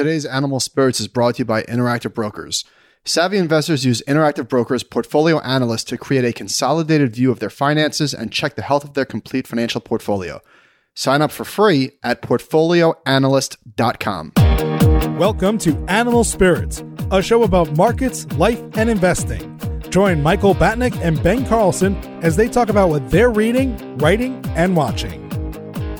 Today's Animal Spirits is brought to you by Interactive Brokers. Savvy investors use Interactive Brokers portfolio analysts to create a consolidated view of their finances and check the health of their complete financial portfolio. Sign up for free at portfolioanalyst.com. Welcome to Animal Spirits, a show about markets, life, and investing. Join Michael Batnick and Ben Carlson as they talk about what they're reading, writing, and watching.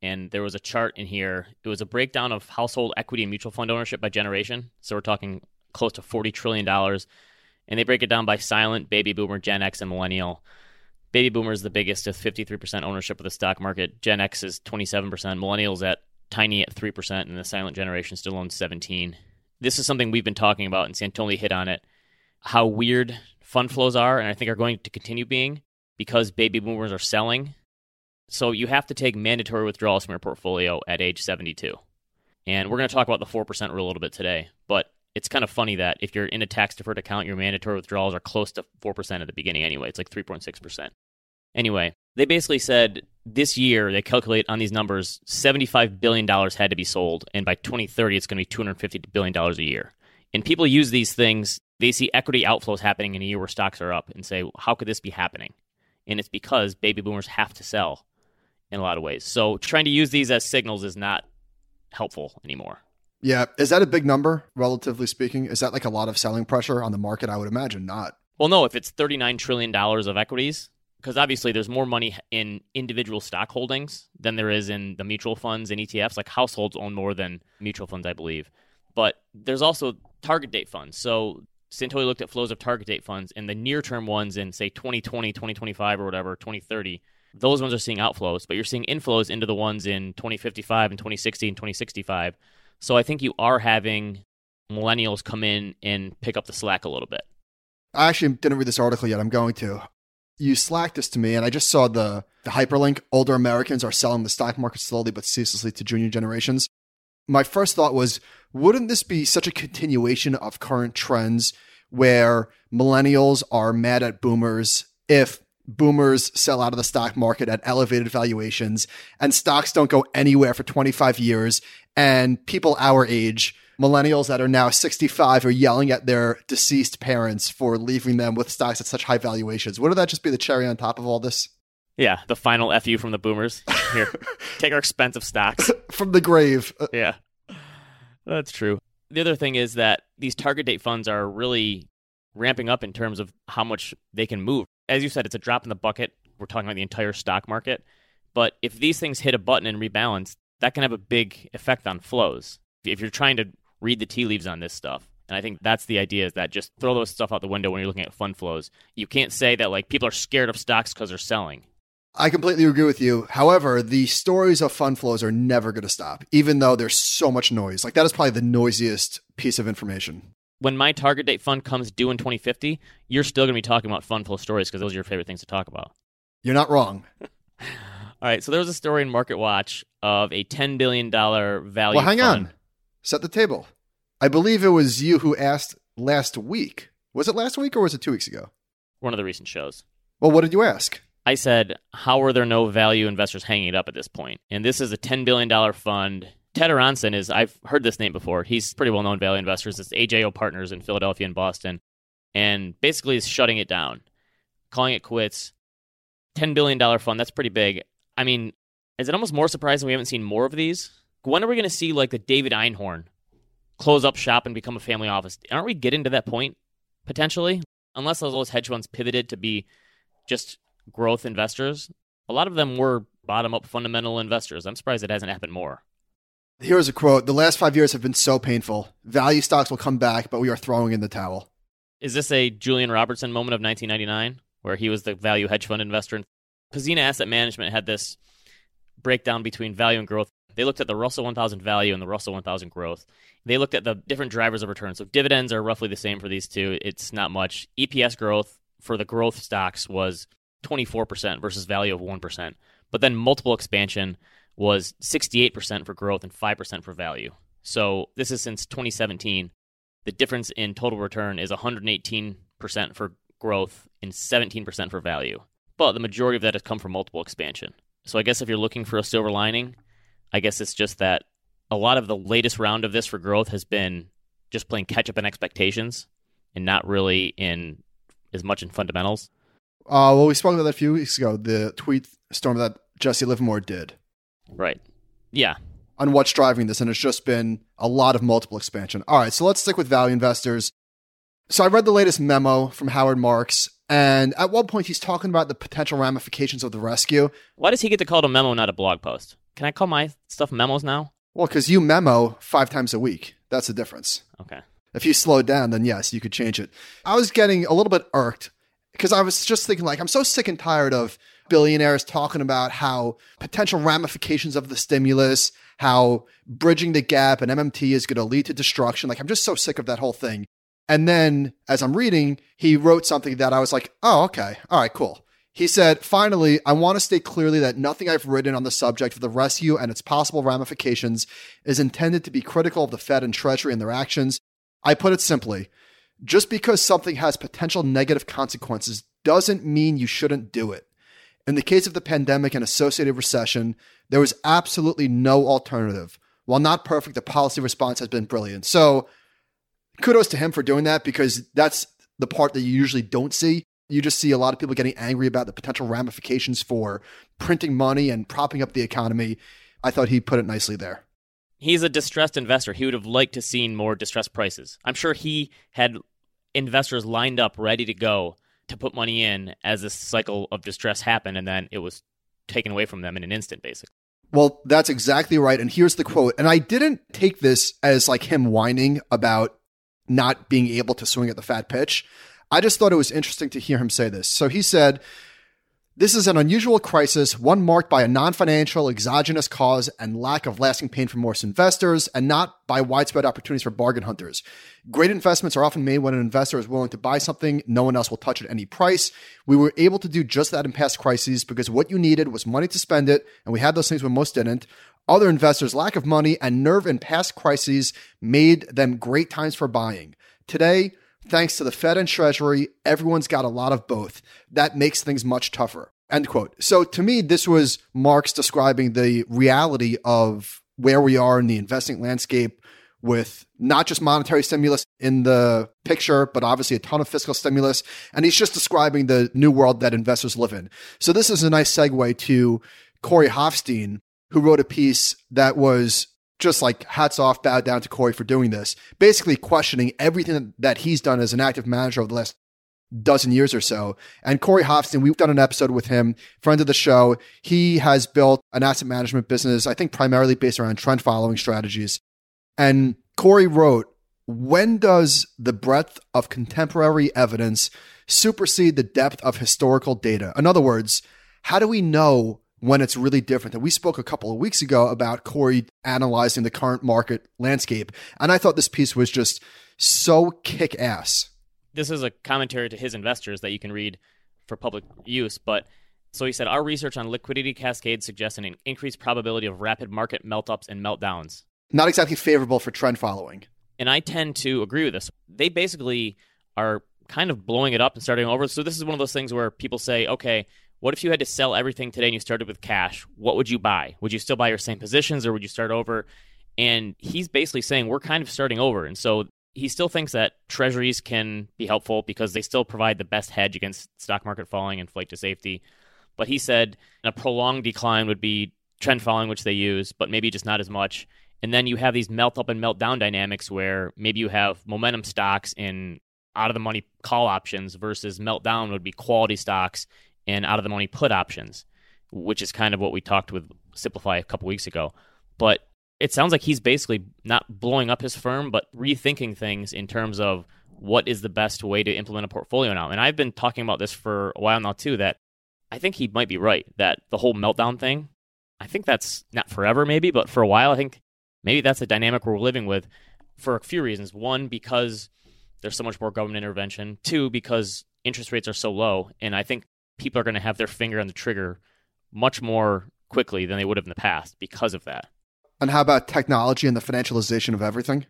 and there was a chart in here. It was a breakdown of household equity and mutual fund ownership by generation. So we're talking close to $40 trillion. And they break it down by silent, baby boomer, Gen X, and millennial. Baby boomer is the biggest with 53% ownership of the stock market. Gen X is 27%. Millennials at tiny at 3%, and the silent generation still owns 17 This is something we've been talking about, and Santoli hit on it. How weird fund flows are, and I think are going to continue being because baby boomers are selling so you have to take mandatory withdrawals from your portfolio at age 72. And we're going to talk about the 4% rule a little bit today. But it's kind of funny that if you're in a tax deferred account, your mandatory withdrawals are close to 4% at the beginning anyway. It's like 3.6%. Anyway, they basically said this year, they calculate on these numbers, $75 billion had to be sold. And by 2030, it's going to be $250 billion a year. And people use these things, they see equity outflows happening in a year where stocks are up and say, how could this be happening? And it's because baby boomers have to sell in a lot of ways. So trying to use these as signals is not helpful anymore. Yeah. Is that a big number, relatively speaking? Is that like a lot of selling pressure on the market? I would imagine not. Well, no, if it's $39 trillion of equities, because obviously there's more money in individual stock holdings than there is in the mutual funds and ETFs. Like households own more than mutual funds, I believe. But there's also target date funds. So Santoli looked at flows of target date funds and the near term ones in, say, 2020, 2025, or whatever, 2030 those ones are seeing outflows, but you're seeing inflows into the ones in 2055 and 2060 and 2065. So I think you are having millennials come in and pick up the slack a little bit. I actually didn't read this article yet. I'm going to. You slacked this to me, and I just saw the, the hyperlink. Older Americans are selling the stock market slowly but ceaselessly to junior generations. My first thought was, wouldn't this be such a continuation of current trends where millennials are mad at boomers if boomers sell out of the stock market at elevated valuations and stocks don't go anywhere for 25 years and people our age millennials that are now 65 are yelling at their deceased parents for leaving them with stocks at such high valuations. Wouldn't that just be the cherry on top of all this? Yeah the final fu from the boomers. Here take our expensive stocks. From the grave. Uh, yeah. That's true. The other thing is that these target date funds are really ramping up in terms of how much they can move as you said, it's a drop in the bucket. We're talking about the entire stock market. But if these things hit a button and rebalance, that can have a big effect on flows. If you're trying to read the tea leaves on this stuff, and I think that's the idea is that just throw those stuff out the window when you're looking at fund flows. You can't say that like people are scared of stocks because they're selling. I completely agree with you. However, the stories of fund flows are never going to stop, even though there's so much noise. Like that is probably the noisiest piece of information when my target date fund comes due in 2050, you're still going to be talking about fund flow stories because those are your favorite things to talk about. You're not wrong. All right, so there was a story in Market Watch of a $10 billion value. Well, hang fund. on. Set the table. I believe it was you who asked last week. Was it last week or was it two weeks ago? One of the recent shows. Well, what did you ask? I said, How are there no value investors hanging it up at this point? And this is a $10 billion fund Ted Aronson is, I've heard this name before. He's pretty well known value investors. It's AJO Partners in Philadelphia and Boston. And basically is shutting it down, calling it quits. $10 billion fund, that's pretty big. I mean, is it almost more surprising we haven't seen more of these? When are we going to see like the David Einhorn close up shop and become a family office? Aren't we getting to that point potentially? Unless those hedge funds pivoted to be just growth investors, a lot of them were bottom up fundamental investors. I'm surprised it hasn't happened more. Here's a quote The last five years have been so painful. Value stocks will come back, but we are throwing in the towel. Is this a Julian Robertson moment of 1999 where he was the value hedge fund investor? Pzena Asset Management had this breakdown between value and growth. They looked at the Russell 1000 value and the Russell 1000 growth. They looked at the different drivers of return. So dividends are roughly the same for these two. It's not much. EPS growth for the growth stocks was 24% versus value of 1%. But then multiple expansion was 68% for growth and 5% for value. So this is since 2017. The difference in total return is 118% for growth and 17% for value. But the majority of that has come from multiple expansion. So I guess if you're looking for a silver lining, I guess it's just that a lot of the latest round of this for growth has been just playing catch up in expectations and not really in as much in fundamentals. Uh, well, we spoke about that a few weeks ago. The tweet storm that Jesse Livermore did. Right. Yeah. On what's driving this, and it's just been a lot of multiple expansion. All right, so let's stick with value investors. So I read the latest memo from Howard Marks, and at one point he's talking about the potential ramifications of the rescue. Why does he get to call it a memo, not a blog post? Can I call my stuff memos now? Well, because you memo five times a week. That's the difference. Okay. If you slow down, then yes, you could change it. I was getting a little bit irked because I was just thinking, like, I'm so sick and tired of billionaires talking about how potential ramifications of the stimulus, how bridging the gap and MMT is going to lead to destruction. Like, I'm just so sick of that whole thing. And then as I'm reading, he wrote something that I was like, oh, okay. All right, cool. He said, finally, I want to state clearly that nothing I've written on the subject of the rescue and its possible ramifications is intended to be critical of the Fed and Treasury and their actions. I put it simply just because something has potential negative consequences doesn't mean you shouldn't do it. In the case of the pandemic and associated recession, there was absolutely no alternative. While not perfect, the policy response has been brilliant. So, kudos to him for doing that because that's the part that you usually don't see. You just see a lot of people getting angry about the potential ramifications for printing money and propping up the economy. I thought he put it nicely there. He's a distressed investor. He would have liked to seen more distressed prices. I'm sure he had investors lined up ready to go to put money in as this cycle of distress happened and then it was taken away from them in an instant basically. Well, that's exactly right. And here's the quote. And I didn't take this as like him whining about not being able to swing at the fat pitch. I just thought it was interesting to hear him say this. So he said, this is an unusual crisis, one marked by a non financial exogenous cause and lack of lasting pain for most investors, and not by widespread opportunities for bargain hunters. Great investments are often made when an investor is willing to buy something no one else will touch at any price. We were able to do just that in past crises because what you needed was money to spend it, and we had those things when most didn't. Other investors' lack of money and nerve in past crises made them great times for buying. Today, Thanks to the Fed and Treasury, everyone's got a lot of both. That makes things much tougher. End quote. So to me, this was Marks describing the reality of where we are in the investing landscape with not just monetary stimulus in the picture, but obviously a ton of fiscal stimulus. And he's just describing the new world that investors live in. So this is a nice segue to Corey Hoffstein, who wrote a piece that was just like hats off, bow down to Corey for doing this, basically questioning everything that he's done as an active manager over the last dozen years or so. And Corey Hoffstein, we've done an episode with him, friend of the show. He has built an asset management business, I think primarily based around trend following strategies. And Corey wrote, when does the breadth of contemporary evidence supersede the depth of historical data? In other words, how do we know when it's really different. And we spoke a couple of weeks ago about Corey analyzing the current market landscape. And I thought this piece was just so kick ass. This is a commentary to his investors that you can read for public use. But so he said, Our research on liquidity cascades suggests an increased probability of rapid market melt ups and meltdowns. Not exactly favorable for trend following. And I tend to agree with this. They basically are kind of blowing it up and starting over. So this is one of those things where people say, okay, what if you had to sell everything today and you started with cash? What would you buy? Would you still buy your same positions or would you start over? And he's basically saying we're kind of starting over. And so he still thinks that treasuries can be helpful because they still provide the best hedge against stock market falling and flight to safety. But he said a prolonged decline would be trend following, which they use, but maybe just not as much. And then you have these melt up and melt down dynamics where maybe you have momentum stocks in out of the money call options versus meltdown would be quality stocks and out of the money put options, which is kind of what we talked with Simplify a couple weeks ago. But it sounds like he's basically not blowing up his firm, but rethinking things in terms of what is the best way to implement a portfolio now. And I've been talking about this for a while now too. That I think he might be right. That the whole meltdown thing I think that's not forever, maybe, but for a while, I think maybe that's the dynamic we're living with for a few reasons. One, because there's so much more government intervention. Two, because interest rates are so low. And I think people are going to have their finger on the trigger much more quickly than they would have in the past because of that. And how about technology and the financialization of everything?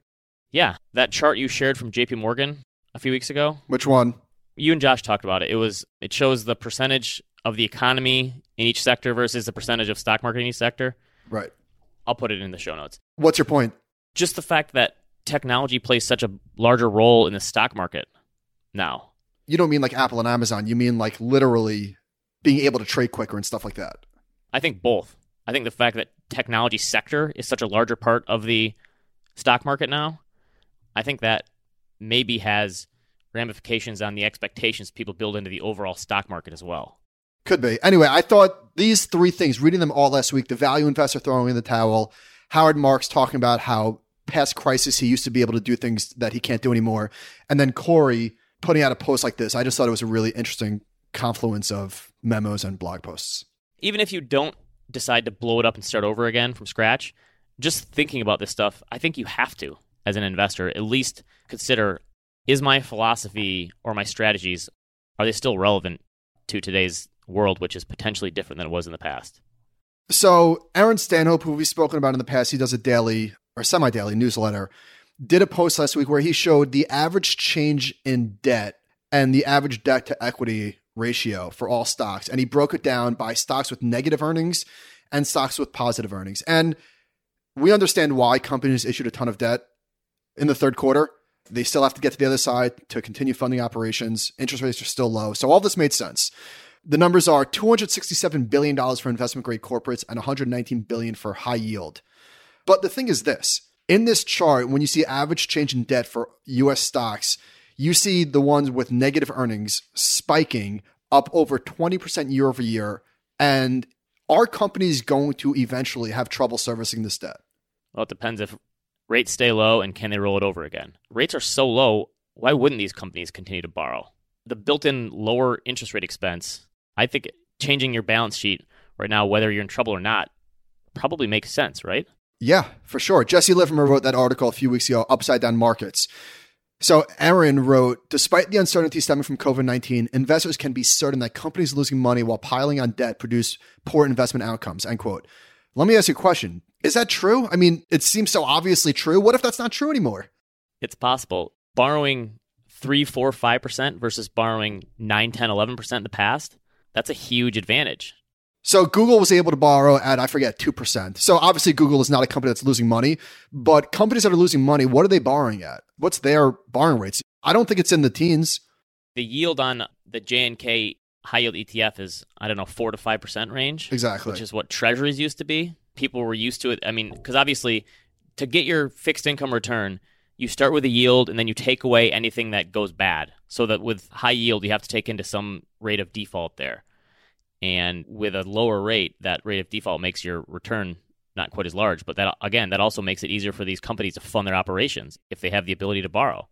Yeah, that chart you shared from JP Morgan a few weeks ago. Which one? You and Josh talked about it. It was it shows the percentage of the economy in each sector versus the percentage of stock market in each sector. Right. I'll put it in the show notes. What's your point? Just the fact that technology plays such a larger role in the stock market now. You don't mean like Apple and Amazon. You mean like literally being able to trade quicker and stuff like that. I think both. I think the fact that technology sector is such a larger part of the stock market now, I think that maybe has ramifications on the expectations people build into the overall stock market as well. Could be. Anyway, I thought these three things, reading them all last week, the value investor throwing in the towel, Howard Marks talking about how past crisis he used to be able to do things that he can't do anymore, and then Corey putting out a post like this. I just thought it was a really interesting confluence of memos and blog posts. Even if you don't decide to blow it up and start over again from scratch, just thinking about this stuff, I think you have to, as an investor, at least consider is my philosophy or my strategies are they still relevant to today's world, which is potentially different than it was in the past? So Aaron Stanhope, who we've spoken about in the past, he does a daily or semi-daily newsletter, did a post last week where he showed the average change in debt and the average debt to equity ratio for all stocks. And he broke it down by stocks with negative earnings and stocks with positive earnings. And we understand why companies issued a ton of debt in the third quarter. They still have to get to the other side to continue funding operations. Interest rates are still low. So all this made sense. The numbers are $267 billion for investment grade corporates and 119 billion for high yield. But the thing is this in this chart, when you see average change in debt for US stocks, you see the ones with negative earnings spiking up over 20% year over year. And are companies going to eventually have trouble servicing this debt? Well, it depends if rates stay low and can they roll it over again. Rates are so low, why wouldn't these companies continue to borrow? The built in lower interest rate expense, I think changing your balance sheet right now, whether you're in trouble or not, probably makes sense, right? Yeah, for sure. Jesse Livermore wrote that article a few weeks ago, Upside Down Markets. So Aaron wrote, despite the uncertainty stemming from COVID-19, investors can be certain that companies losing money while piling on debt produce poor investment outcomes, end quote. Let me ask you a question. Is that true? I mean, it seems so obviously true. What if that's not true anymore? It's possible. Borrowing 3, 4, 5% versus borrowing 9, 10, 11% in the past, that's a huge advantage. So Google was able to borrow at, I forget, 2%. So obviously Google is not a company that's losing money, but companies that are losing money, what are they borrowing at? What's their borrowing rates? I don't think it's in the teens. The yield on the JNK high yield ETF is, I don't know, 4 to 5% range. Exactly. Which is what treasuries used to be. People were used to it. I mean, because obviously to get your fixed income return, you start with a yield and then you take away anything that goes bad. So that with high yield, you have to take into some rate of default there. And with a lower rate, that rate of default makes your return not quite as large. But that again, that also makes it easier for these companies to fund their operations if they have the ability to borrow.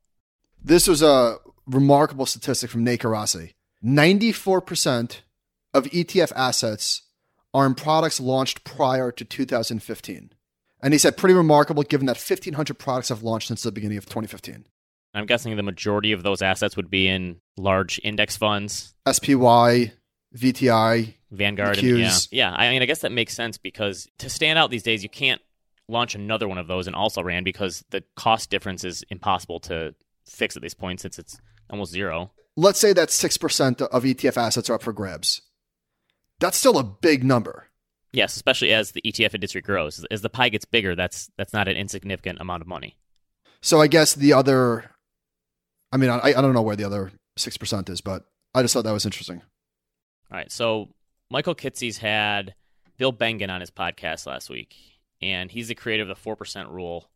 This was a remarkable statistic from Nate Geraci. 94% of ETF assets are in products launched prior to 2015. And he said, pretty remarkable given that 1,500 products have launched since the beginning of 2015. I'm guessing the majority of those assets would be in large index funds. SPY, VTI, Vanguard. And, yeah, yeah. I mean, I guess that makes sense because to stand out these days, you can't launch another one of those and also ran because the cost difference is impossible to fix at this point since it's almost zero. Let's say that 6% of ETF assets are up for grabs. That's still a big number. Yes, especially as the ETF industry grows. As the pie gets bigger, that's that's not an insignificant amount of money. So I guess the other, I mean, I, I don't know where the other 6% is, but I just thought that was interesting. All right. So Michael Kitces had Bill Bengen on his podcast last week, and he's the creator of the 4% rule.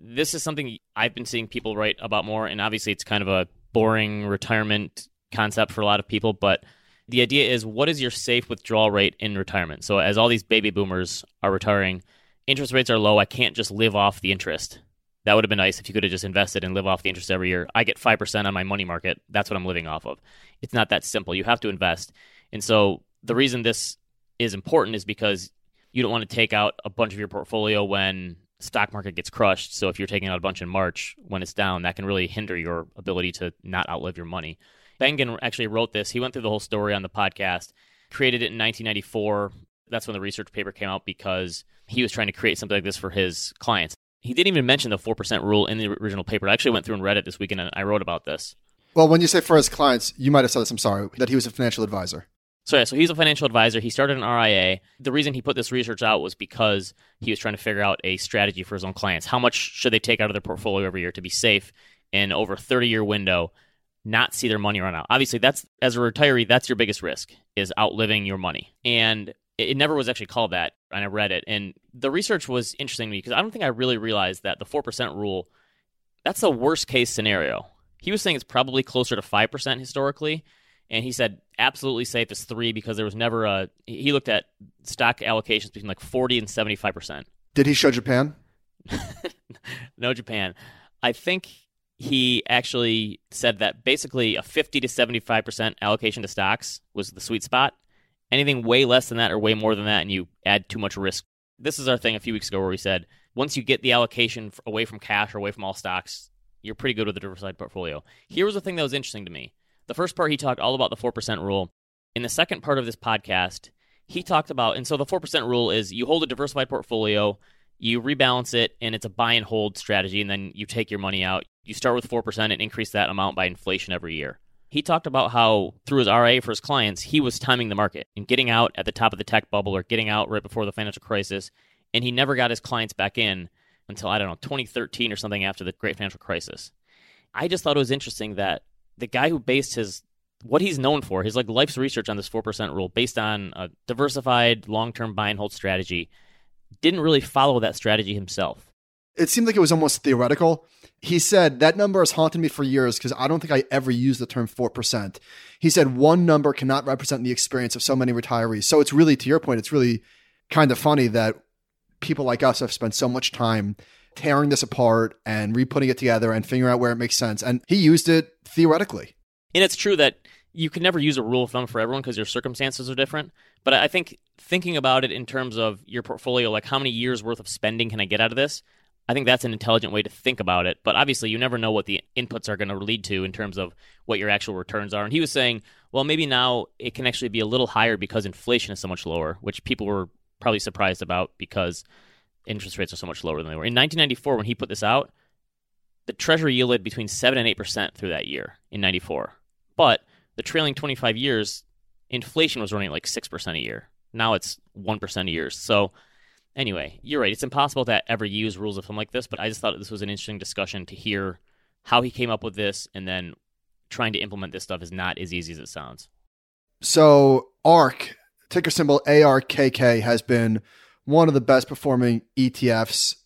This is something I've been seeing people write about more, and obviously it's kind of a boring retirement concept for a lot of people, but the idea is what is your safe withdrawal rate in retirement? So as all these baby boomers are retiring, interest rates are low. I can't just live off the interest. That would have been nice if you could have just invested and live off the interest every year. I get 5% on my money market. That's what I'm living off of. It's not that simple. You have to invest. And so the reason this is important is because you don't want to take out a bunch of your portfolio when stock market gets crushed. So if you're taking out a bunch in March when it's down, that can really hinder your ability to not outlive your money. Bengen actually wrote this. He went through the whole story on the podcast, created it in 1994. That's when the research paper came out because he was trying to create something like this for his clients. He didn't even mention the 4% rule in the original paper. I actually went through and read it this weekend and I wrote about this. Well, when you say for his clients, you might have said this, I'm sorry, that he was a financial advisor. So yeah, so he's a financial advisor. He started an RIA. The reason he put this research out was because he was trying to figure out a strategy for his own clients. How much should they take out of their portfolio every year to be safe in over a 30 year window, not see their money run out? Obviously, that's as a retiree, that's your biggest risk is outliving your money. And it never was actually called that. And I read it, and the research was interesting to me because I don't think I really realized that the four percent rule. That's the worst case scenario. He was saying it's probably closer to five percent historically, and he said absolutely safe is three because there was never a. He looked at stock allocations between like forty and seventy five percent. Did he show Japan? no Japan. I think he actually said that basically a fifty to seventy five percent allocation to stocks was the sweet spot. Anything way less than that or way more than that, and you add too much risk. This is our thing a few weeks ago where we said once you get the allocation away from cash or away from all stocks, you're pretty good with a diversified portfolio. Here was the thing that was interesting to me the first part, he talked all about the 4% rule. In the second part of this podcast, he talked about, and so the 4% rule is you hold a diversified portfolio, you rebalance it, and it's a buy and hold strategy, and then you take your money out. You start with 4% and increase that amount by inflation every year. He talked about how through his RIA for his clients, he was timing the market and getting out at the top of the tech bubble or getting out right before the financial crisis. And he never got his clients back in until, I don't know, 2013 or something after the great financial crisis. I just thought it was interesting that the guy who based his what he's known for, his like life's research on this four percent rule, based on a diversified long term buy and hold strategy, didn't really follow that strategy himself. It seemed like it was almost theoretical. He said that number has haunted me for years because I don't think I ever used the term 4%. He said one number cannot represent the experience of so many retirees. So it's really, to your point, it's really kind of funny that people like us have spent so much time tearing this apart and re-putting it together and figuring out where it makes sense. And he used it theoretically. And it's true that you can never use a rule of thumb for everyone because your circumstances are different. But I think thinking about it in terms of your portfolio, like how many years worth of spending can I get out of this? I think that's an intelligent way to think about it. But obviously, you never know what the inputs are going to lead to in terms of what your actual returns are. And he was saying, well, maybe now it can actually be a little higher because inflation is so much lower, which people were probably surprised about because interest rates are so much lower than they were. In 1994, when he put this out, the Treasury yielded between 7 and 8% through that year in 94. But the trailing 25 years, inflation was running at like 6% a year. Now it's 1% a year. So, anyway, you're right. It's impossible to ever use rules of thumb like this, but I just thought this was an interesting discussion to hear how he came up with this and then trying to implement this stuff is not as easy as it sounds. So, ARK, ticker symbol ARKK, has been one of the best performing ETFs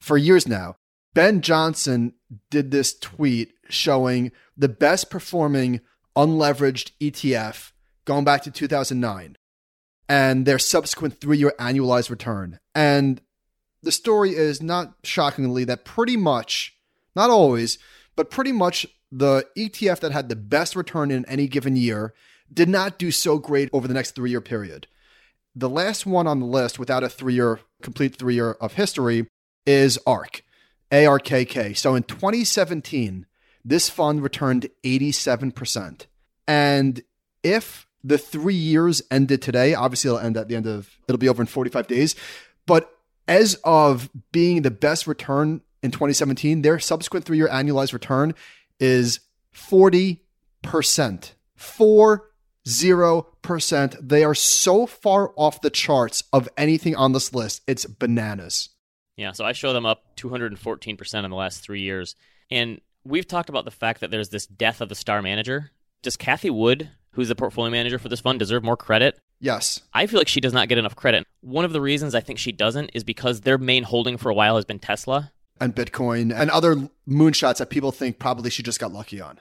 for years now. Ben Johnson did this tweet showing the best performing unleveraged ETF going back to 2009 and their subsequent three year annualized return. And the story is not shockingly that pretty much, not always, but pretty much the ETF that had the best return in any given year did not do so great over the next three year period. The last one on the list without a three year, complete three year of history is ARK, ARKK. So in 2017, this fund returned 87%. And if the three years ended today, obviously it'll end at the end of, it'll be over in 45 days. But as of being the best return in 2017, their subsequent three year annualized return is 40%. Four zero percent. They are so far off the charts of anything on this list. It's bananas. Yeah, so I show them up 214% in the last three years. And we've talked about the fact that there's this death of the star manager. Does Cathie Wood, who's the portfolio manager for this fund, deserve more credit? Yes. I feel like she does not get enough credit. One of the reasons I think she doesn't is because their main holding for a while has been Tesla and Bitcoin and other moonshots that people think probably she just got lucky on.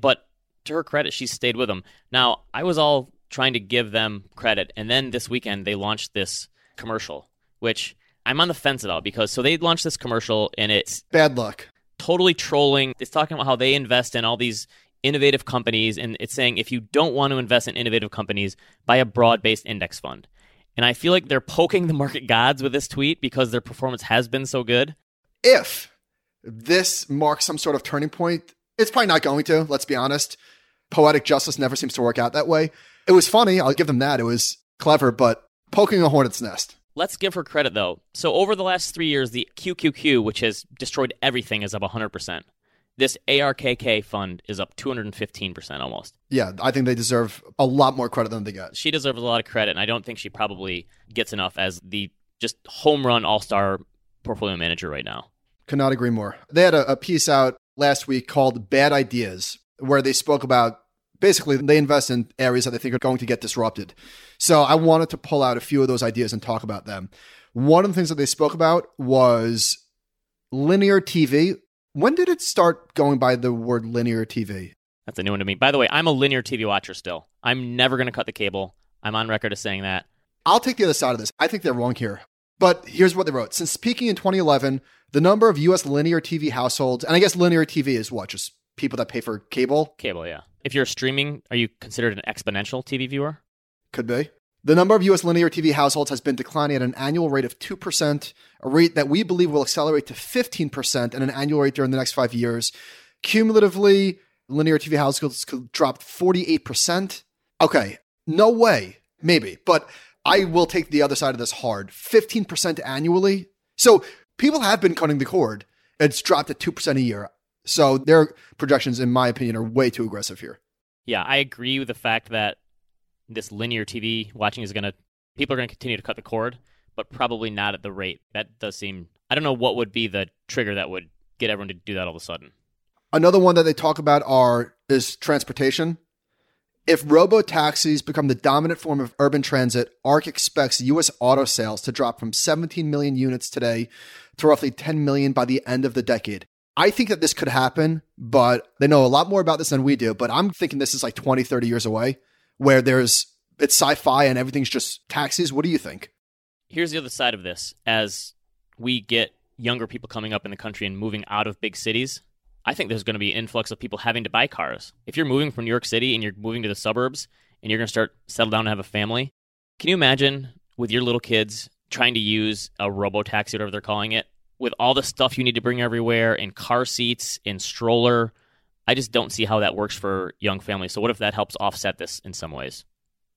But to her credit, she stayed with them. Now, I was all trying to give them credit, and then this weekend they launched this commercial, which I'm on the fence about because so they launched this commercial and it's bad luck. Totally trolling. It's talking about how they invest in all these innovative companies, and it's saying if you don't want to invest in innovative companies, buy a broad based index fund. And I feel like they're poking the market gods with this tweet because their performance has been so good. If this marks some sort of turning point, it's probably not going to, let's be honest. Poetic justice never seems to work out that way. It was funny, I'll give them that. It was clever, but poking a hornet's nest. Let's give her credit though. So over the last three years, the QQQ, which has destroyed everything, is up 100%. This ARKK fund is up 215% almost. Yeah, I think they deserve a lot more credit than they get. She deserves a lot of credit, and I don't think she probably gets enough as the just home run all star portfolio manager right now. Cannot agree more. They had a, a piece out last week called Bad Ideas, where they spoke about basically they invest in areas that they think are going to get disrupted. So I wanted to pull out a few of those ideas and talk about them. One of the things that they spoke about was linear TV. When did it start going by the word linear TV? That's a new one to me. By the way, I'm a linear TV watcher still. I'm never going to cut the cable. I'm on record as saying that. I'll take the other side of this. I think they're wrong here. But here's what they wrote. Since peaking in 2011, the number of US linear TV households, and I guess linear TV is what? Just people that pay for cable? Cable, yeah. If you're streaming, are you considered an exponential TV viewer? Could be. The number of US linear TV households has been declining at an annual rate of 2%, a rate that we believe will accelerate to 15% at an annual rate during the next five years. Cumulatively, linear TV households could drop 48%. Okay, no way, maybe, but I will take the other side of this hard 15% annually. So people have been cutting the cord. It's dropped at 2% a year. So their projections, in my opinion, are way too aggressive here. Yeah, I agree with the fact that this linear TV watching is going to, people are going to continue to cut the cord, but probably not at the rate. That does seem, I don't know what would be the trigger that would get everyone to do that all of a sudden. Another one that they talk about are is transportation. If robo taxis become the dominant form of urban transit, ARK expects US auto sales to drop from 17 million units today to roughly 10 million by the end of the decade. I think that this could happen, but they know a lot more about this than we do. But I'm thinking this is like 20, 30 years away where there's it's sci-fi and everything's just taxis. What do you think? Here's the other side of this. As we get younger people coming up in the country and moving out of big cities, I think there's going to be an influx of people having to buy cars. If you're moving from New York City and you're moving to the suburbs and you're going to start settle down and have a family, can you imagine with your little kids trying to use a robo taxi, whatever they're calling it, with all the stuff you need to bring everywhere in car seats, in stroller? I just don't see how that works for young families. So what if that helps offset this in some ways?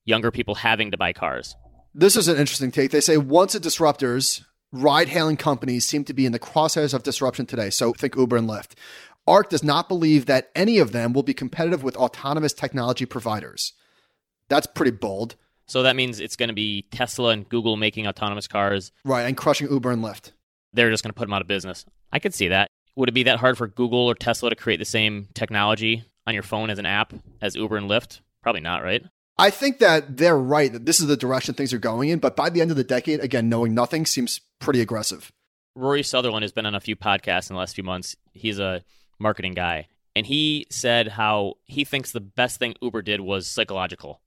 Younger people having to buy cars. This is an interesting take. They say once a disruptors, ride hailing companies seem to be in the crosshairs of disruption today. So think Uber and Lyft. ARK does not believe that any of them will be competitive with autonomous technology providers. That's pretty bold. So that means it's going to be Tesla and Google making autonomous cars. Right, and crushing Uber and Lyft. They're just going to put them out of business. I could see that. Would it be that hard for Google or Tesla to create the same technology on your phone as an app as Uber and Lyft? Probably not, right? I think that they're right that this is the direction things are going in, but by the end of the decade, again, knowing nothing seems pretty aggressive. Rory Sutherland has been on a few podcasts in the last few months. He's a marketing guy, and he said how he thinks the best thing Uber did was psychological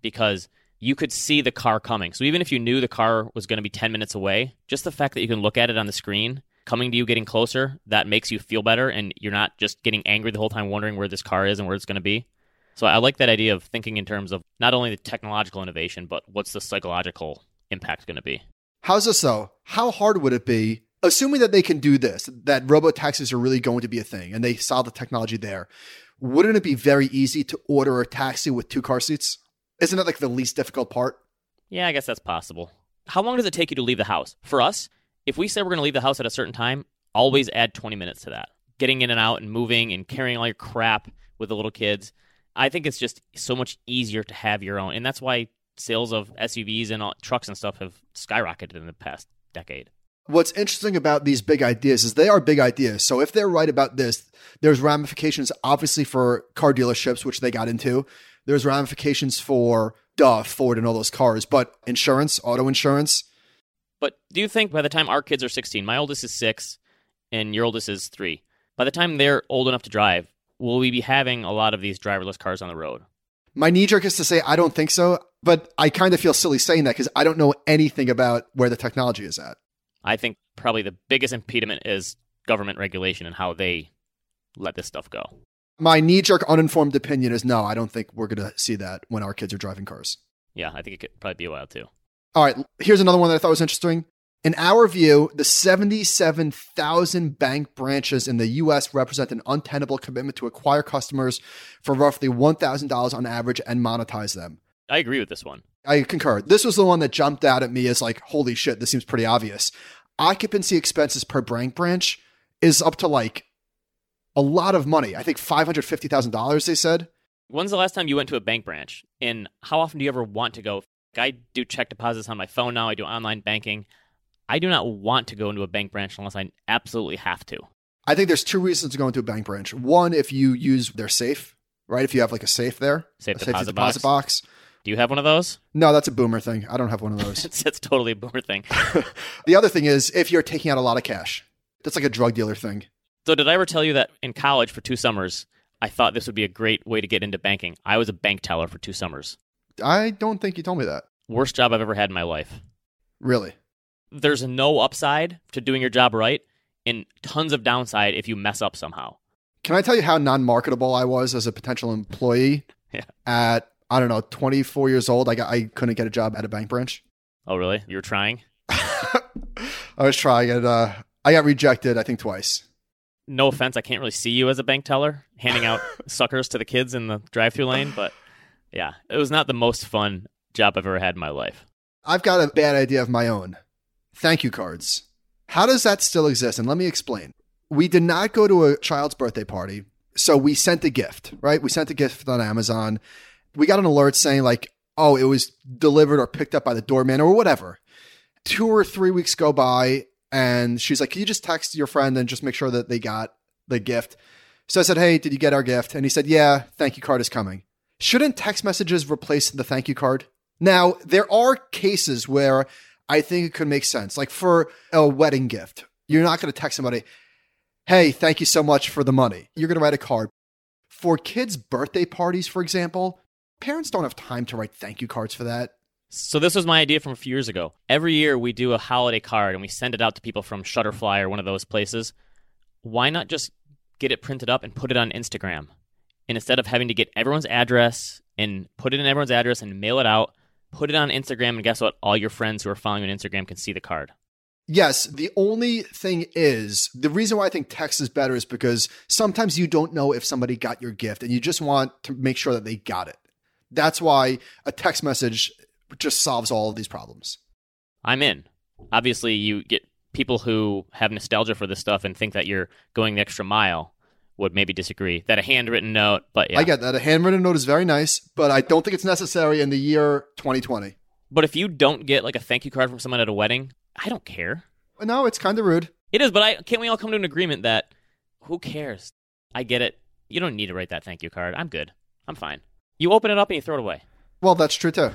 because you could see the car coming. So even if you knew the car was going to be 10 minutes away, just the fact that you can look at it on the screen coming to you getting closer, that makes you feel better and you're not just getting angry the whole time wondering where this car is and where it's going to be. So I like that idea of thinking in terms of not only the technological innovation, but what's the psychological impact going to be. How's this though? How hard would it be, assuming that they can do this, that robo taxis are really going to be a thing and they saw the technology there? Wouldn't it be very easy to order a taxi with two car seats? Isn't that like the least difficult part? Yeah, I guess that's possible. How long does it take you to leave the house? For us, if we say we're going to leave the house at a certain time, always add 20 minutes to that. Getting in and out and moving and carrying all your crap with the little kids. I think it's just so much easier to have your own. And that's why sales of SUVs and all, trucks and stuff have skyrocketed in the past decade. What's interesting about these big ideas is they are big ideas. So if they're right about this, there's ramifications obviously for car dealerships, which they got into. There's ramifications for duh, Ford and all those cars, but insurance, auto insurance. But do you think by the time our kids are 16, my oldest is six and your oldest is three, by the time they're old enough to drive, will we be having a lot of these driverless cars on the road? My knee jerk is to say I don't think so, but I kind of feel silly saying that because I don't know anything about where the technology is at. I think probably the biggest impediment is government regulation and how they let this stuff go. My knee jerk, uninformed opinion is no, I don't think we're going to see that when our kids are driving cars. Yeah, I think it could probably be a while too. All right, here's another one that I thought was interesting. In our view, the 77,000 bank branches in the US represent an untenable commitment to acquire customers for roughly $1,000 on average and monetize them. I agree with this one. I concur. This was the one that jumped out at me as like, holy shit, this seems pretty obvious. Occupancy expenses per bank branch is up to like a lot of money. I think $550,000, they said. When's the last time you went to a bank branch? And how often do you ever want to go? I do check deposits on my phone now. I do online banking. I do not want to go into a bank branch unless I absolutely have to. I think there's two reasons to go into a bank branch. One, if you use their safe, right? If you have like a safe there, Safe a deposit deposit box. box. Do you have one of those? No, that's a boomer thing. I don't have one of those. that's, it's totally a boomer thing. the other thing is if you're taking out a lot of cash, that's like a drug dealer thing. So, did I ever tell you that in college for two summers, I thought this would be a great way to get into banking? I was a bank teller for two summers. I don't think you told me that. Worst job I've ever had in my life. Really? There's no upside to doing your job right, and tons of downside if you mess up somehow. Can I tell you how non marketable I was as a potential employee Yeah. at, I don't know, 24 years old? I, got, I couldn't get a job at a bank branch. Oh, really? You were trying? I was trying and uh, I got rejected, I think, twice. No offense, I can't really see you as a bank teller handing out suckers to the kids in the drive-through lane, but yeah, it was not the most fun job I've ever had in my life. I've got a bad idea of my own. Thank you cards. How does that still exist? And let me explain. We did not go to a child's birthday party, so we sent a gift, right? We sent a gift on Amazon. We got an alert saying, like, oh, it was delivered or picked up by the doorman or whatever. Two or three weeks go by, and she's like, can you just text your friend and just make sure that they got the gift? So I said, hey, did you get our gift? And he said, yeah, thank you card is coming. Shouldn't text messages replace the thank you card? Now, there are cases where I think it could make sense. Like for a wedding gift, you're not going to text somebody, hey, thank you so much for the money. You're going to write a card. For kids' birthday parties, for example, parents don't have time to write thank you cards for that. So this was my idea from a few years ago. Every year we do a holiday card and we send it out to people from Shutterfly or one of those places. Why not just get it printed up and put it on Instagram? And instead of having to get everyone's address and put it in everyone's address and mail it out, put it on Instagram and guess what? All your friends who are following you on Instagram can see the card. Yes, the only thing is the reason why I think text is better is because sometimes you don't know if somebody got your gift and you just want to make sure that they got it. That's why a text message just solves all of these problems. I'm in. Obviously, you get people who have nostalgia for this stuff and think that you're going the extra mile would maybe disagree that a handwritten note, but yeah. I get that. A handwritten note is very nice, but I don't think it's necessary in the year 2020. But if you don't get like a thank you card from someone at a wedding, I don't care. No, it's kind of rude. It is, but I can't we all come to an agreement that who cares? I get it. You don't need to write that thank you card. I'm good. I'm fine. You open it up and you throw it away. Well, that's true too.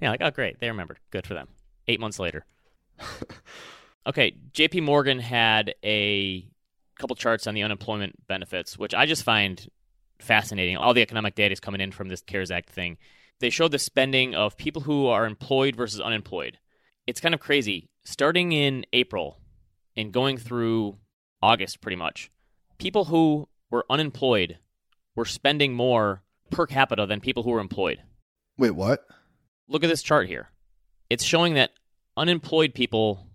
Yeah, like oh great, they remembered. Good for them. Eight months later. okay, J.P. Morgan had a couple charts on the unemployment benefits, which I just find fascinating. All the economic data is coming in from this CARES Act thing. They showed the spending of people who are employed versus unemployed. It's kind of crazy. Starting in April and going through August, pretty much, people who were unemployed were spending more per capita than people who were employed. Wait, what? Look at this chart here. It's showing that unemployed people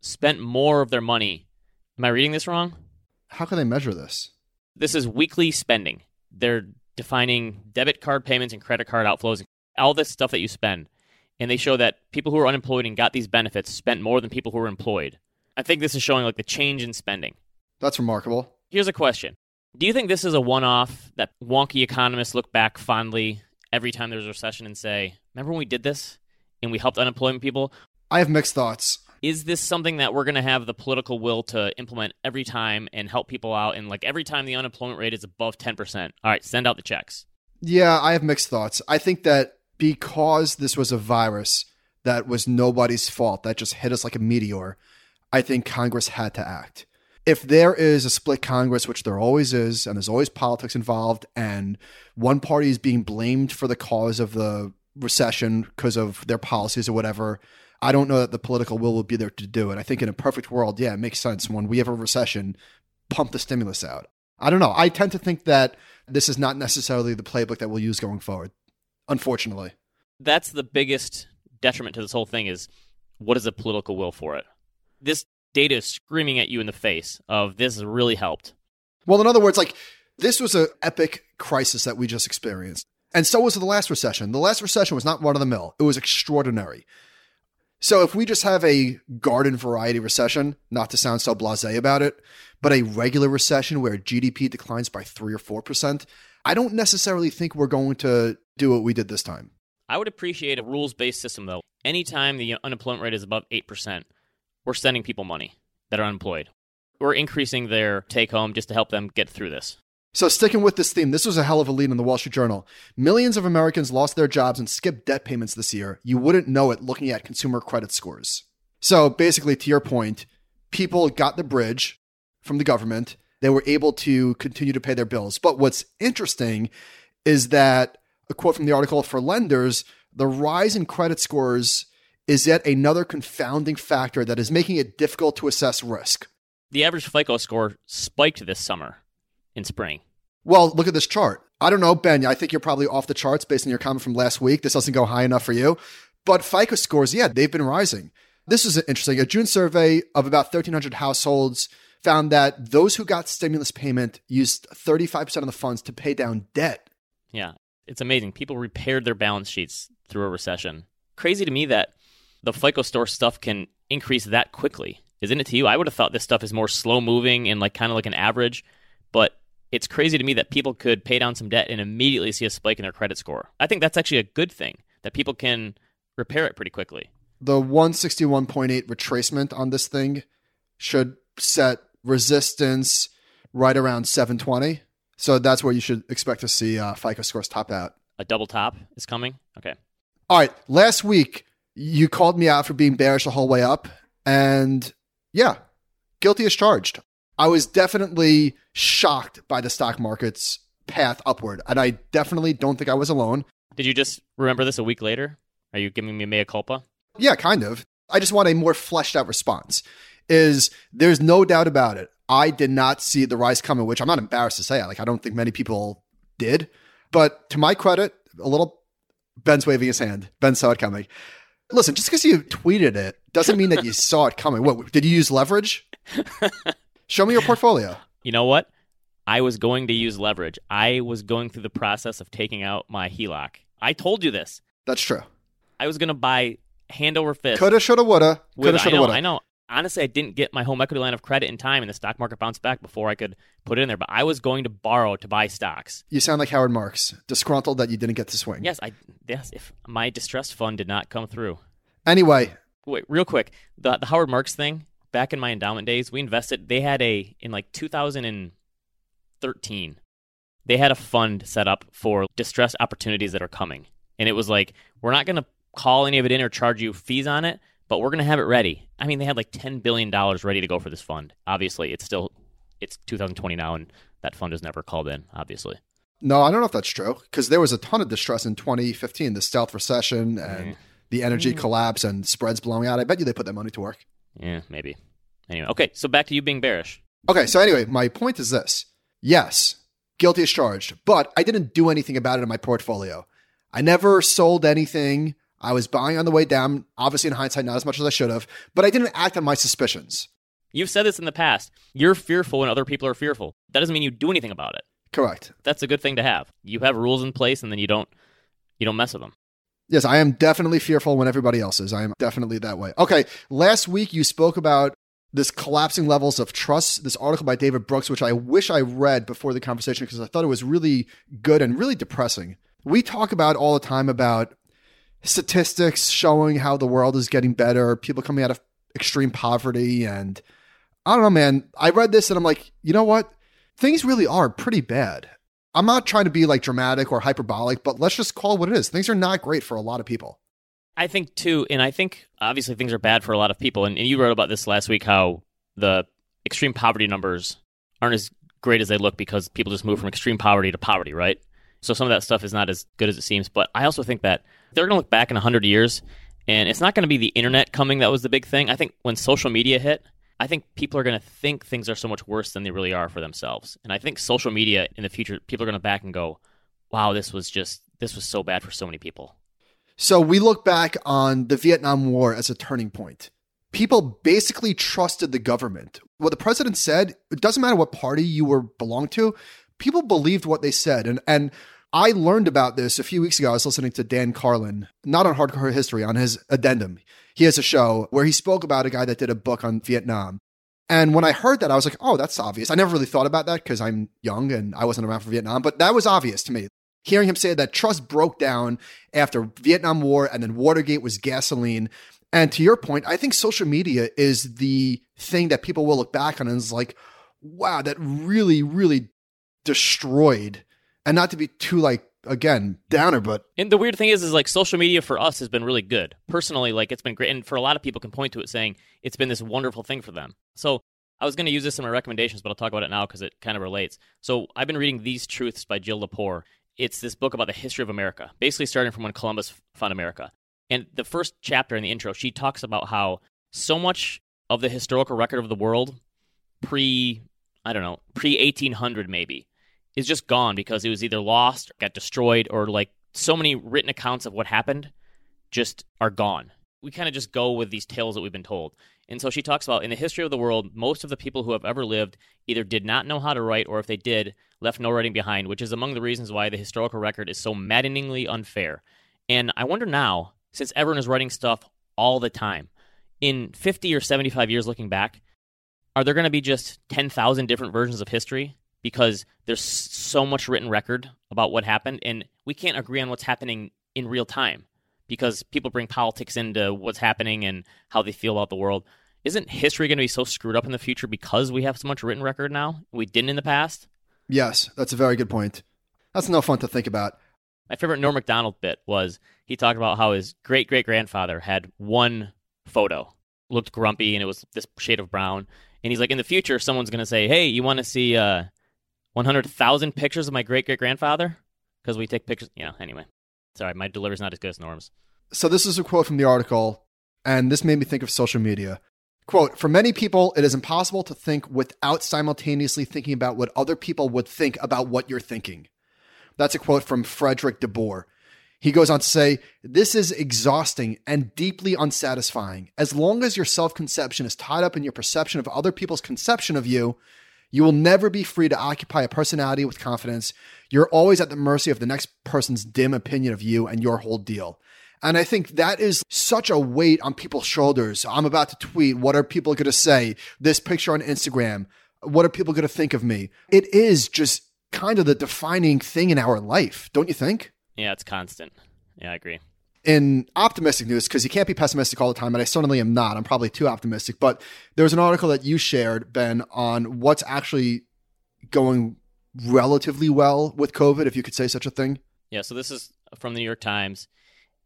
spent more of their money. Am I reading this wrong? How can they measure this? This is weekly spending. They're defining debit card payments and credit card outflows, and all this stuff that you spend. And they show that people who are unemployed and got these benefits spent more than people who were employed. I think this is showing like the change in spending. That's remarkable. Here's a question Do you think this is a one off that wonky economists look back fondly every time there's a recession and say, Remember when we did this and we helped unemployment people? I have mixed thoughts. Is this something that we're going to have the political will to implement every time and help people out? And like every time the unemployment rate is above 10%, all right, send out the checks. Yeah, I have mixed thoughts. I think that because this was a virus that was nobody's fault, that just hit us like a meteor, I think Congress had to act. If there is a split Congress, which there always is, and there's always politics involved, and one party is being blamed for the cause of the recession because of their policies or whatever, I don't know that the political will will be there to do it. I think in a perfect world, yeah, it makes sense when we have a recession, pump the stimulus out. I don't know. I tend to think that this is not necessarily the playbook that we'll use going forward, unfortunately. That's the biggest detriment to this whole thing is what is the political will for it? This data is screaming at you in the face of this has really helped. Well, in other words, like this was an epic crisis that we just experienced. And so was the last recession. The last recession was not run of the mill, it was extraordinary. So if we just have a garden variety recession, not to sound so blasé about it, but a regular recession where GDP declines by 3 or 4%, I don't necessarily think we're going to do what we did this time. I would appreciate a rules based system, though. Anytime the unemployment rate is above 8%, we're sending people money that are unemployed. We're increasing their take home just to help them get through this. So, sticking with this theme, this was a hell of a lead in the Wall Street Journal. Millions of Americans lost their jobs and skipped debt payments this year. You wouldn't know it looking at consumer credit scores. So, basically, to your point, people got the bridge from the government. They were able to continue to pay their bills. But what's interesting is that a quote from the article for lenders the rise in credit scores is yet another confounding factor that is making it difficult to assess risk. The average FICO score spiked this summer in spring. Well, look at this chart. I don't know, Ben. I think you're probably off the charts based on your comment from last week. This doesn't go high enough for you. But FICO scores, yeah, they've been rising. This is interesting. A June survey of about 1,300 households found that those who got stimulus payment used 35% of the funds to pay down debt. Yeah, it's amazing. People repaired their balance sheets through a recession. Crazy to me that the FICO store stuff can increase that quickly. Isn't it to you? I would have thought this stuff is more slow moving and like kind of like an average, but it's crazy to me that people could pay down some debt and immediately see a spike in their credit score. I think that's actually a good thing that people can repair it pretty quickly. The 161.8 retracement on this thing should set resistance right around 720. So that's where you should expect to see uh, FICO scores top out. A double top is coming? Okay. All right. Last week, you called me out for being bearish the whole way up. And yeah, guilty as charged. I was definitely shocked by the stock market's path upward. And I definitely don't think I was alone. Did you just remember this a week later? Are you giving me mea culpa? Yeah, kind of. I just want a more fleshed out response. Is there's no doubt about it. I did not see the rise coming, which I'm not embarrassed to say. Like I don't think many people did. But to my credit, a little Ben's waving his hand. Ben saw it coming. Listen, just because you tweeted it doesn't mean that you saw it coming. What did you use leverage? Show me your portfolio. You know what? I was going to use leverage. I was going through the process of taking out my HELOC. I told you this. That's true. I was going to buy hand over fist. Coulda, shoulda, woulda. Coulda, shoulda, I know, woulda. I know. Honestly, I didn't get my home equity line of credit in time, and the stock market bounced back before I could put it in there. But I was going to borrow to buy stocks. You sound like Howard Marks, disgruntled that you didn't get to swing. Yes, I yes. If my distressed fund did not come through. Anyway, Wait, real quick. The the Howard Marks thing. Back in my endowment days, we invested. They had a in like 2013. They had a fund set up for distressed opportunities that are coming, and it was like we're not going to call any of it in or charge you fees on it, but we're going to have it ready. I mean, they had like 10 billion dollars ready to go for this fund. Obviously, it's still it's 2020 now, and that fund is never called in. Obviously, no, I don't know if that's true because there was a ton of distress in 2015, the stealth recession and Mm. the energy collapse and spreads blowing out. I bet you they put that money to work. Yeah, maybe. Anyway, okay. So back to you being bearish. Okay, so anyway, my point is this. Yes, guilty as charged, but I didn't do anything about it in my portfolio. I never sold anything. I was buying on the way down, obviously in hindsight, not as much as I should have, but I didn't act on my suspicions. You've said this in the past. You're fearful when other people are fearful. That doesn't mean you do anything about it. Correct. That's a good thing to have. You have rules in place, and then you don't you don't mess with them. Yes, I am definitely fearful when everybody else is. I am definitely that way. Okay, last week you spoke about this collapsing levels of trust, this article by David Brooks, which I wish I read before the conversation because I thought it was really good and really depressing. We talk about all the time about statistics showing how the world is getting better, people coming out of extreme poverty. And I don't know, man. I read this and I'm like, you know what? Things really are pretty bad. I'm not trying to be like dramatic or hyperbolic, but let's just call what it is. Things are not great for a lot of people. I think too, and I think obviously things are bad for a lot of people. And, and you wrote about this last week how the extreme poverty numbers aren't as great as they look because people just move from extreme poverty to poverty, right? So some of that stuff is not as good as it seems. But I also think that they're going to look back in 100 years and it's not going to be the internet coming that was the big thing. I think when social media hit, I think people are going to think things are so much worse than they really are for themselves. And I think social media in the future, people are going to back and go, wow, this was just, this was so bad for so many people. So we look back on the Vietnam War as a turning point. People basically trusted the government. What the president said, it doesn't matter what party you were belonged to, people believed what they said. And and I learned about this a few weeks ago. I was listening to Dan Carlin, not on Hardcore History, on his addendum. He has a show where he spoke about a guy that did a book on Vietnam. And when I heard that, I was like, oh, that's obvious. I never really thought about that because I'm young and I wasn't around for Vietnam, but that was obvious to me. Hearing him say that trust broke down after Vietnam War and then Watergate was gasoline. And to your point, I think social media is the thing that people will look back on and is like, wow, that really, really destroyed. And not to be too like again downer, but and the weird thing is, is like social media for us has been really good. Personally, like it's been great, and for a lot of people can point to it saying it's been this wonderful thing for them. So I was going to use this in my recommendations, but I'll talk about it now because it kind of relates. So I've been reading These Truths by Jill Lepore. It's this book about the history of America, basically starting from when Columbus found America. And the first chapter in the intro, she talks about how so much of the historical record of the world pre, I don't know, pre 1800 maybe, is just gone because it was either lost, got destroyed, or like so many written accounts of what happened just are gone. We kind of just go with these tales that we've been told. And so she talks about in the history of the world, most of the people who have ever lived either did not know how to write, or if they did, left no writing behind, which is among the reasons why the historical record is so maddeningly unfair. And I wonder now, since everyone is writing stuff all the time, in 50 or 75 years looking back, are there going to be just 10,000 different versions of history? Because there's so much written record about what happened, and we can't agree on what's happening in real time because people bring politics into what's happening and how they feel about the world. Isn't history going to be so screwed up in the future because we have so much written record now? We didn't in the past? Yes, that's a very good point. That's no fun to think about. My favorite Norm Macdonald bit was he talked about how his great great grandfather had one photo, looked grumpy, and it was this shade of brown. And he's like, in the future, someone's going to say, hey, you want to see uh, 100,000 pictures of my great great grandfather? Because we take pictures. Yeah, anyway. Sorry, my delivery's not as good as Norm's. So this is a quote from the article, and this made me think of social media. Quote, for many people, it is impossible to think without simultaneously thinking about what other people would think about what you're thinking. That's a quote from Fredrik deBoer. He goes on to say, This is exhausting and deeply unsatisfying. As long as your self conception is tied up in your perception of other people's conception of you, you will never be free to occupy a personality with confidence. You're always at the mercy of the next person's dim opinion of you and your whole deal. And I think that is such a weight on people's shoulders. I'm about to tweet. What are people going to say? This picture on Instagram. What are people going to think of me? It is just kind of the defining thing in our life, don't you think? Yeah, it's constant. Yeah, I agree. In optimistic news, because you can't be pessimistic all the time, and I certainly am not. I'm probably too optimistic. But there was an article that you shared, Ben, on what's actually going relatively well with COVID, if you could say such a thing. Yeah, so this is from the New York Times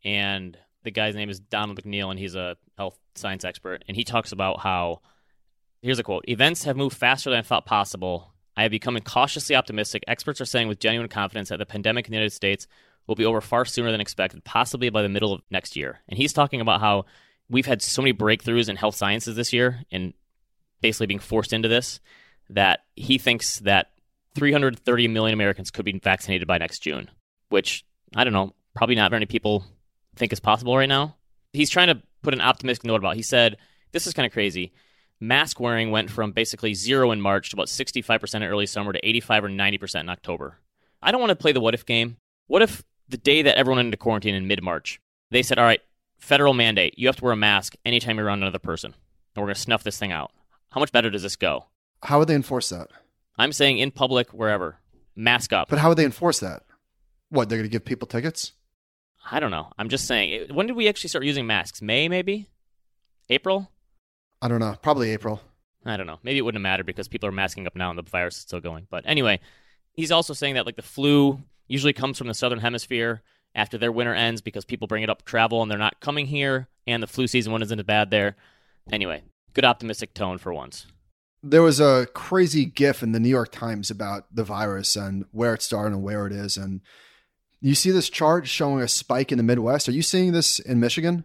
and the guy's name is Donald McNeil, and he's a health science expert. And he talks about how here's a quote: "Events have moved faster than I thought possible. I have become cautiously optimistic. Experts are saying with genuine confidence that the pandemic in the United States will be over far sooner than expected, possibly by the middle of next year." And he's talking about how we've had so many breakthroughs in health sciences this year, and basically being forced into this, that he thinks that 330 million Americans could be vaccinated by next June, which I don't know, probably not many people think is possible right now. He's trying to put an optimistic note about. It. He said, "This is kind of crazy. Mask wearing went from basically zero in March to about 65% in early summer to 85 or 90% in October. I don't want to play the what if game. What if the day that everyone went into quarantine in mid March, they said, all right, federal mandate, you have to wear a mask anytime you're around another person, and we're going to snuff this thing out. How much better does this go? How would they enforce that? I'm saying in public, wherever, mask up. But how would they enforce that? What, they're going to give people tickets? I don't know. I'm just saying. When did we actually start using masks? May, maybe? April? I don't know. Probably April. I don't know. Maybe it wouldn't have mattered because people are masking up now and the virus is still going. But anyway, he's also saying that like the flu usually comes from the southern hemisphere after their winter ends because people bring it up travel and they're not coming here and the flu season one isn't as bad there. Anyway, good optimistic tone for once. There was a crazy gif in the New York Times about the virus and where it started and where it is and you see this chart showing a spike in the Midwest. Are you seeing this in Michigan?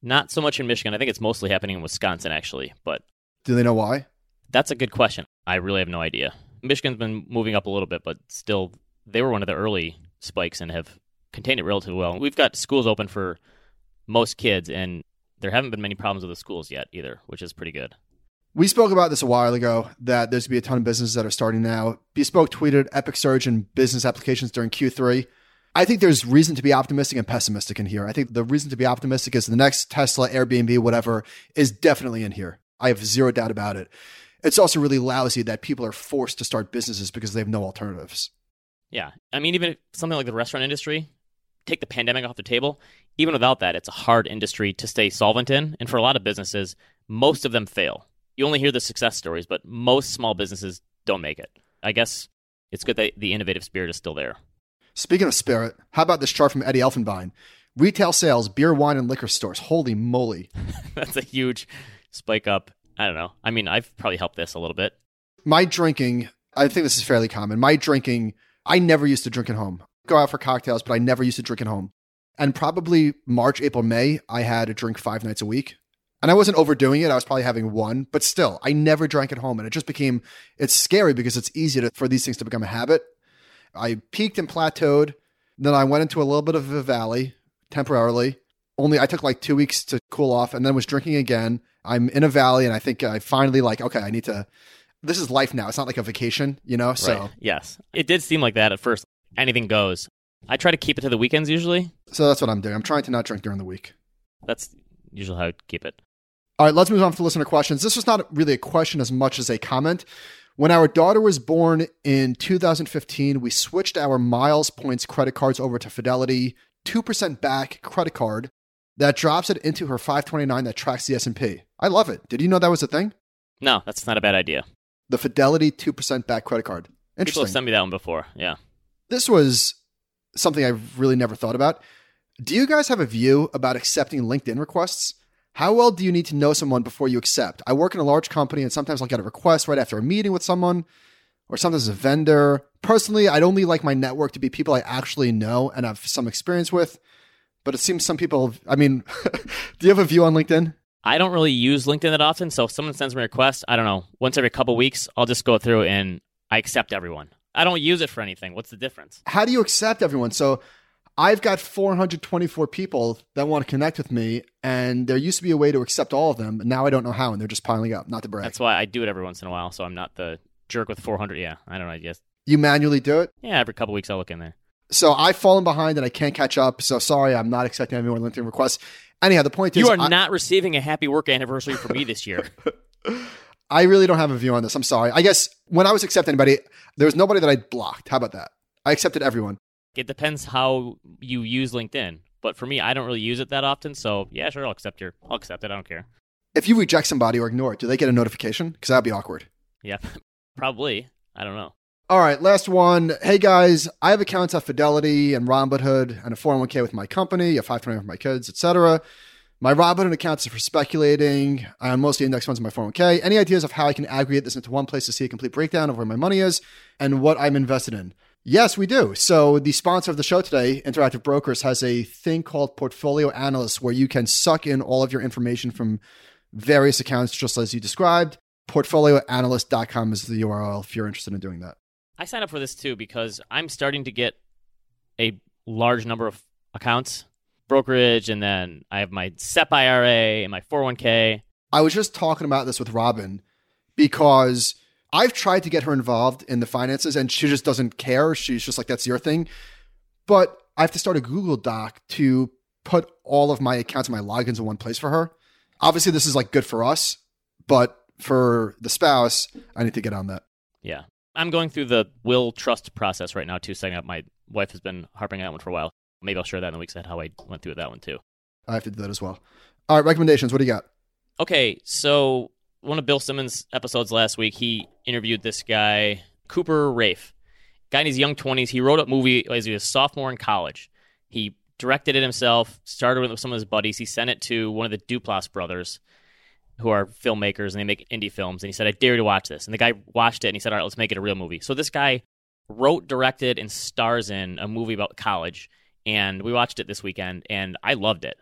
Not so much in Michigan. I think it's mostly happening in Wisconsin, actually. But do they know why? That's a good question. I really have no idea. Michigan's been moving up a little bit, but still, they were one of the early spikes and have contained it relatively well. We've got schools open for most kids, and there haven't been many problems with the schools yet either, which is pretty good. We spoke about this a while ago that there's going to be a ton of businesses that are starting now. Bespoke tweeted epic surge in business applications during Q3. I think there's reason to be optimistic and pessimistic in here. I think the reason to be optimistic is the next Tesla, Airbnb, whatever is definitely in here. I have zero doubt about it. It's also really lousy that people are forced to start businesses because they have no alternatives. Yeah. I mean, even something like the restaurant industry, take the pandemic off the table, even without that, it's a hard industry to stay solvent in. And for a lot of businesses, most of them fail. You only hear the success stories, but most small businesses don't make it. I guess it's good that the innovative spirit is still there. Speaking of spirit, how about this chart from Eddie Elfenbein? Retail sales, beer, wine, and liquor stores. Holy moly. That's a huge spike up. I don't know. I mean, I've probably helped this a little bit. My drinking, I think this is fairly common. My drinking, I never used to drink at home. Go out for cocktails, but I never used to drink at home. And probably March, April, May, I had a drink five nights a week. And I wasn't overdoing it. I was probably having one, but still, I never drank at home. And it just became, it's scary because it's easy to, for these things to become a habit. I peaked and plateaued. Then I went into a little bit of a valley temporarily. Only I took like two weeks to cool off and then was drinking again. I'm in a valley and I think I finally like, okay, I need to, this is life now. It's not like a vacation, you know? So, right. yes, it did seem like that at first. Anything goes. I try to keep it to the weekends usually. So that's what I'm doing. I'm trying to not drink during the week. That's usually how I keep it. All right, let's move on to listener questions. This was not really a question as much as a comment. When our daughter was born in 2015, we switched our miles points credit cards over to Fidelity 2% back credit card that drops it into her 529 that tracks the S&P. I love it. Did you know that was a thing? No, that's not a bad idea. The Fidelity 2% back credit card. Interesting. People have sent me that one before. Yeah. This was something I've really never thought about. Do you guys have a view about accepting LinkedIn requests? How well do you need to know someone before you accept? I work in a large company and sometimes I'll get a request right after a meeting with someone or sometimes a vendor. Personally, I'd only like my network to be people I actually know and have some experience with. But it seems some people, I mean, do you have a view on LinkedIn? I don't really use LinkedIn that often. So if someone sends me a request, I don't know, once every couple weeks, I'll just go through and I accept everyone. I don't use it for anything. What's the difference? How do you accept everyone? So I've got 424 people that want to connect with me, and there used to be a way to accept all of them, and now I don't know how, and they're just piling up. Not to brag. That's why I do it every once in a while, so I'm not the jerk with 400. Yeah, I don't know. I guess you manually do it. Yeah, every couple weeks I'll look in there. So I've fallen behind and I can't catch up. So sorry, I'm not accepting any more LinkedIn requests. Anyhow, the point you is, you are I, not receiving a happy work anniversary for me this year. I really don't have a view on this. I'm sorry. I guess when I was accepting anybody, there was nobody that I blocked. How about that? I accepted everyone. It depends how you use LinkedIn. But for me, I don't really use it that often. So yeah, sure, I'll accept your. I'll accept it. I don't care. If you reject somebody or ignore it, do they get a notification? Because that'd be awkward. Yeah, probably. I don't know. All right, last one. Hey guys, I have accounts at Fidelity and Robinhood and a 401k with my company, a 529 for my kids, etc. My Robinhood accounts are for speculating. I'm mostly index funds in my 401k. Any ideas of how I can aggregate this into one place to see a complete breakdown of where my money is and what I'm invested in? Yes, we do. So the sponsor of the show today, Interactive Brokers, has a thing called Portfolio Analyst where you can suck in all of your information from various accounts, just as you described. Portfolioanalyst.com is the URL if you're interested in doing that. I signed up for this too because I'm starting to get a large number of accounts, brokerage, and then I have my SEP IRA and my 401k. I was just talking about this with Robin because I've tried to get her involved in the finances and she just doesn't care. She's just like, that's your thing. But I have to start a Google Doc to put all of my accounts and my logins in one place for her. Obviously, this is like good for us, but for the spouse, I need to get on that. Yeah. I'm going through the will trust process right now too, setting up. My wife has been harping on that one for a while. Maybe I'll share that in the weeks ahead how I went through with that one too. I have to do that as well. All right, recommendations. What do you got? Okay, so one of Bill Simmons' episodes last week, he interviewed this guy, Cooper Raiff, Guy in his young 20s. He wrote a movie as he was a sophomore in college. He directed it himself, started with some of his buddies. He sent it to one of the Duplass brothers, who are filmmakers, and they make indie films. And he said, I dare you to watch this. And the guy watched it, and he said, All right, let's make it a real movie. So this guy wrote, directed, and stars in a movie about college. And we watched it this weekend, and I loved it.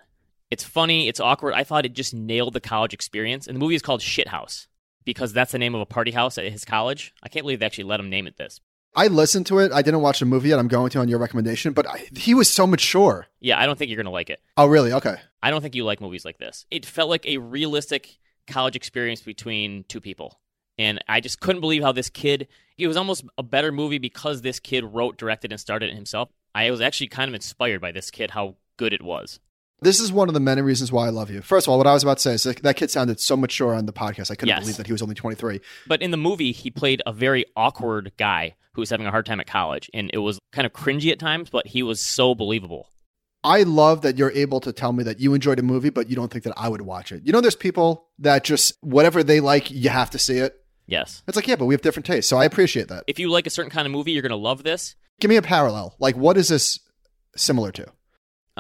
It's funny, it's awkward. I thought it just nailed the college experience. And the movie is called Shithouse because that's the name of a party house at his college. I can't believe they actually let him name it this. I listened to it. I didn't watch the movie yet. I'm going to on your recommendation, but I, he was so mature. Yeah, I don't think you're going to like it. Oh, really? Okay. I don't think you like movies like this. It felt like a realistic college experience between two people. And I just couldn't believe how this kid, it was almost a better movie because this kid wrote, directed, and started it himself. I was actually kind of inspired by this kid, how good it was. This is one of the many reasons why I love you. First of all, what I was about to say is that, that kid sounded so mature on the podcast. I couldn't Yes. believe that he was only 23. But in the movie, he played a very awkward guy who was having a hard time at college. And it was kind of cringy at times, but he was so believable. I love that you're able to tell me that you enjoyed a movie, but you don't think that I would watch it. You know, there's people that just whatever they like, you have to see it. Yes. It's like, yeah, but we have different tastes. So I appreciate that. If you like a certain kind of movie, you're going to love this. Give me a parallel. Like, what is this similar to?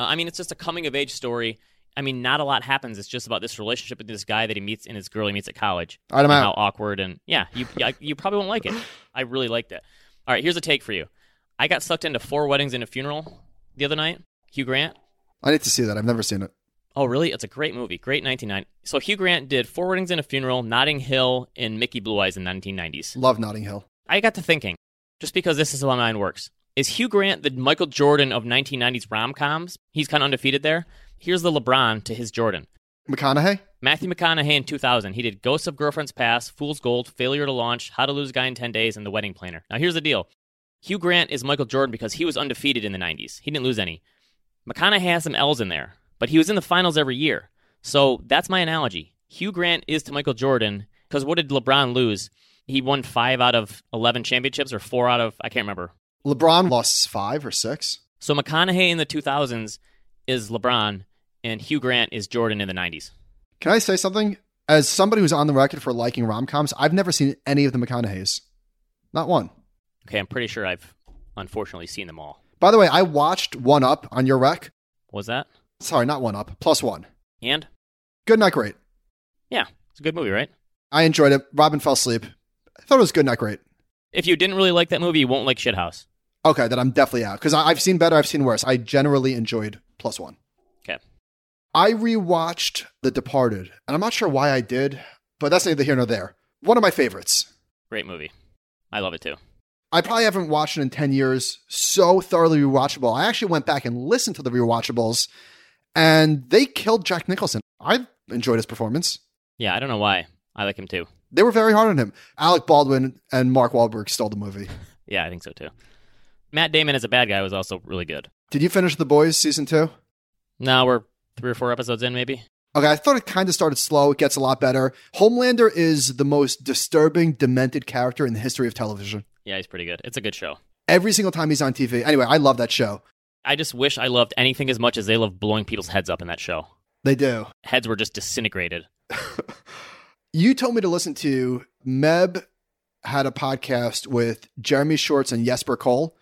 Uh, I mean, it's just a coming of age story. I mean, not a lot happens. It's just about this relationship with this guy that he meets and his girl he meets at college. All right, I'm and out. How awkward and yeah, you you probably won't like it. I really liked it. All right, here's a take for you. I got sucked into Four Weddings and a Funeral the other night. Hugh Grant. I need to see that. I've never seen it. Oh, really? It's a great movie. Great 1990. So Hugh Grant did Four Weddings and a Funeral, Notting Hill, and Mickey Blue Eyes in the 1990s. Love Notting Hill. I got to thinking, just because this is how my mind works. Is Hugh Grant the Michael Jordan of 1990s rom coms? He's kind of undefeated there. Here's the LeBron to his Jordan. McConaughey? Matthew McConaughey in 2000. He did Ghosts of Girlfriend's Past, Fool's Gold, Failure to Launch, How to Lose a Guy in 10 Days, and The Wedding Planner. Now, here's the deal Hugh Grant is Michael Jordan because he was undefeated in the 90s. He didn't lose any. McConaughey has some L's in there, but he was in the finals every year. So that's my analogy. Hugh Grant is to Michael Jordan because what did LeBron lose? He won five out of 11 championships or four out of, I can't remember. LeBron lost five or six. So McConaughey in the 2000s is LeBron, and Hugh Grant is Jordan in the 90s. Can I say something? As somebody who's on the record for liking rom coms, I've never seen any of the McConaughey's. Not one. Okay, I'm pretty sure I've unfortunately seen them all. By the way, I watched One Up on your rec. Was that? Sorry, not One Up, plus one. And? Good, not great. Yeah, it's a good movie, right? I enjoyed it. Robin fell asleep. I thought it was good, not great. If you didn't really like that movie, you won't like Shithouse. Okay, then I'm definitely out because I've seen better, I've seen worse. I generally enjoyed plus one. Okay. I rewatched The Departed, and I'm not sure why I did, but that's neither here nor there. One of my favorites. Great movie. I love it too. I probably haven't watched it in 10 years. So thoroughly rewatchable. I actually went back and listened to the rewatchables, and they killed Jack Nicholson. I enjoyed his performance. Yeah, I don't know why. I like him too. They were very hard on him. Alec Baldwin and Mark Wahlberg stole the movie. Yeah, I think so too. Matt Damon as a bad guy was also really good. Did you finish The Boys season two? Now we're three or four episodes in, maybe. Okay, I thought it kind of started slow. It gets a lot better. Homelander is the most disturbing, demented character in the history of television. Yeah, he's pretty good. It's a good show. Every single time he's on TV. Anyway, I love that show. I just wish I loved anything as much as they love blowing people's heads up in that show. They do. Heads were just disintegrated. You told me to listen to Meb had a podcast with Jeremy Schwartz and Jesper Koll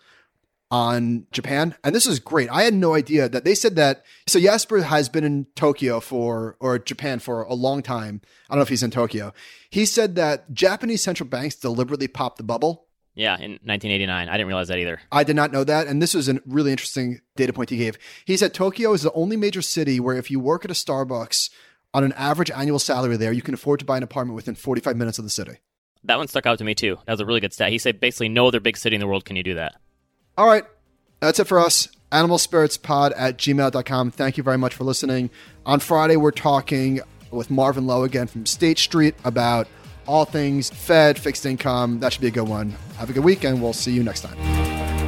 on Japan. And this is great. I had no idea that they said that. So Jesper has been in Tokyo for, or Japan for a long time. I don't know if he's in Tokyo. He said that Japanese central banks deliberately popped the bubble. Yeah, in 1989. I didn't realize that either. I did not know that. And this was a really interesting data point he gave. He said Tokyo is the only major city where if you work at a Starbucks on an average annual salary there, you can afford to buy an apartment within 45 minutes of the city. That one stuck out to me too. That was a really good stat. He said basically no other big city in the world can you do that. All right. That's it for us. Animal Spirits Pod at gmail.com. Thank you very much for listening. On Friday, we're talking with Marvin Loh again from State Street about all things Fed, fixed income. That should be a good one. Have a good weekend. We'll see you next time.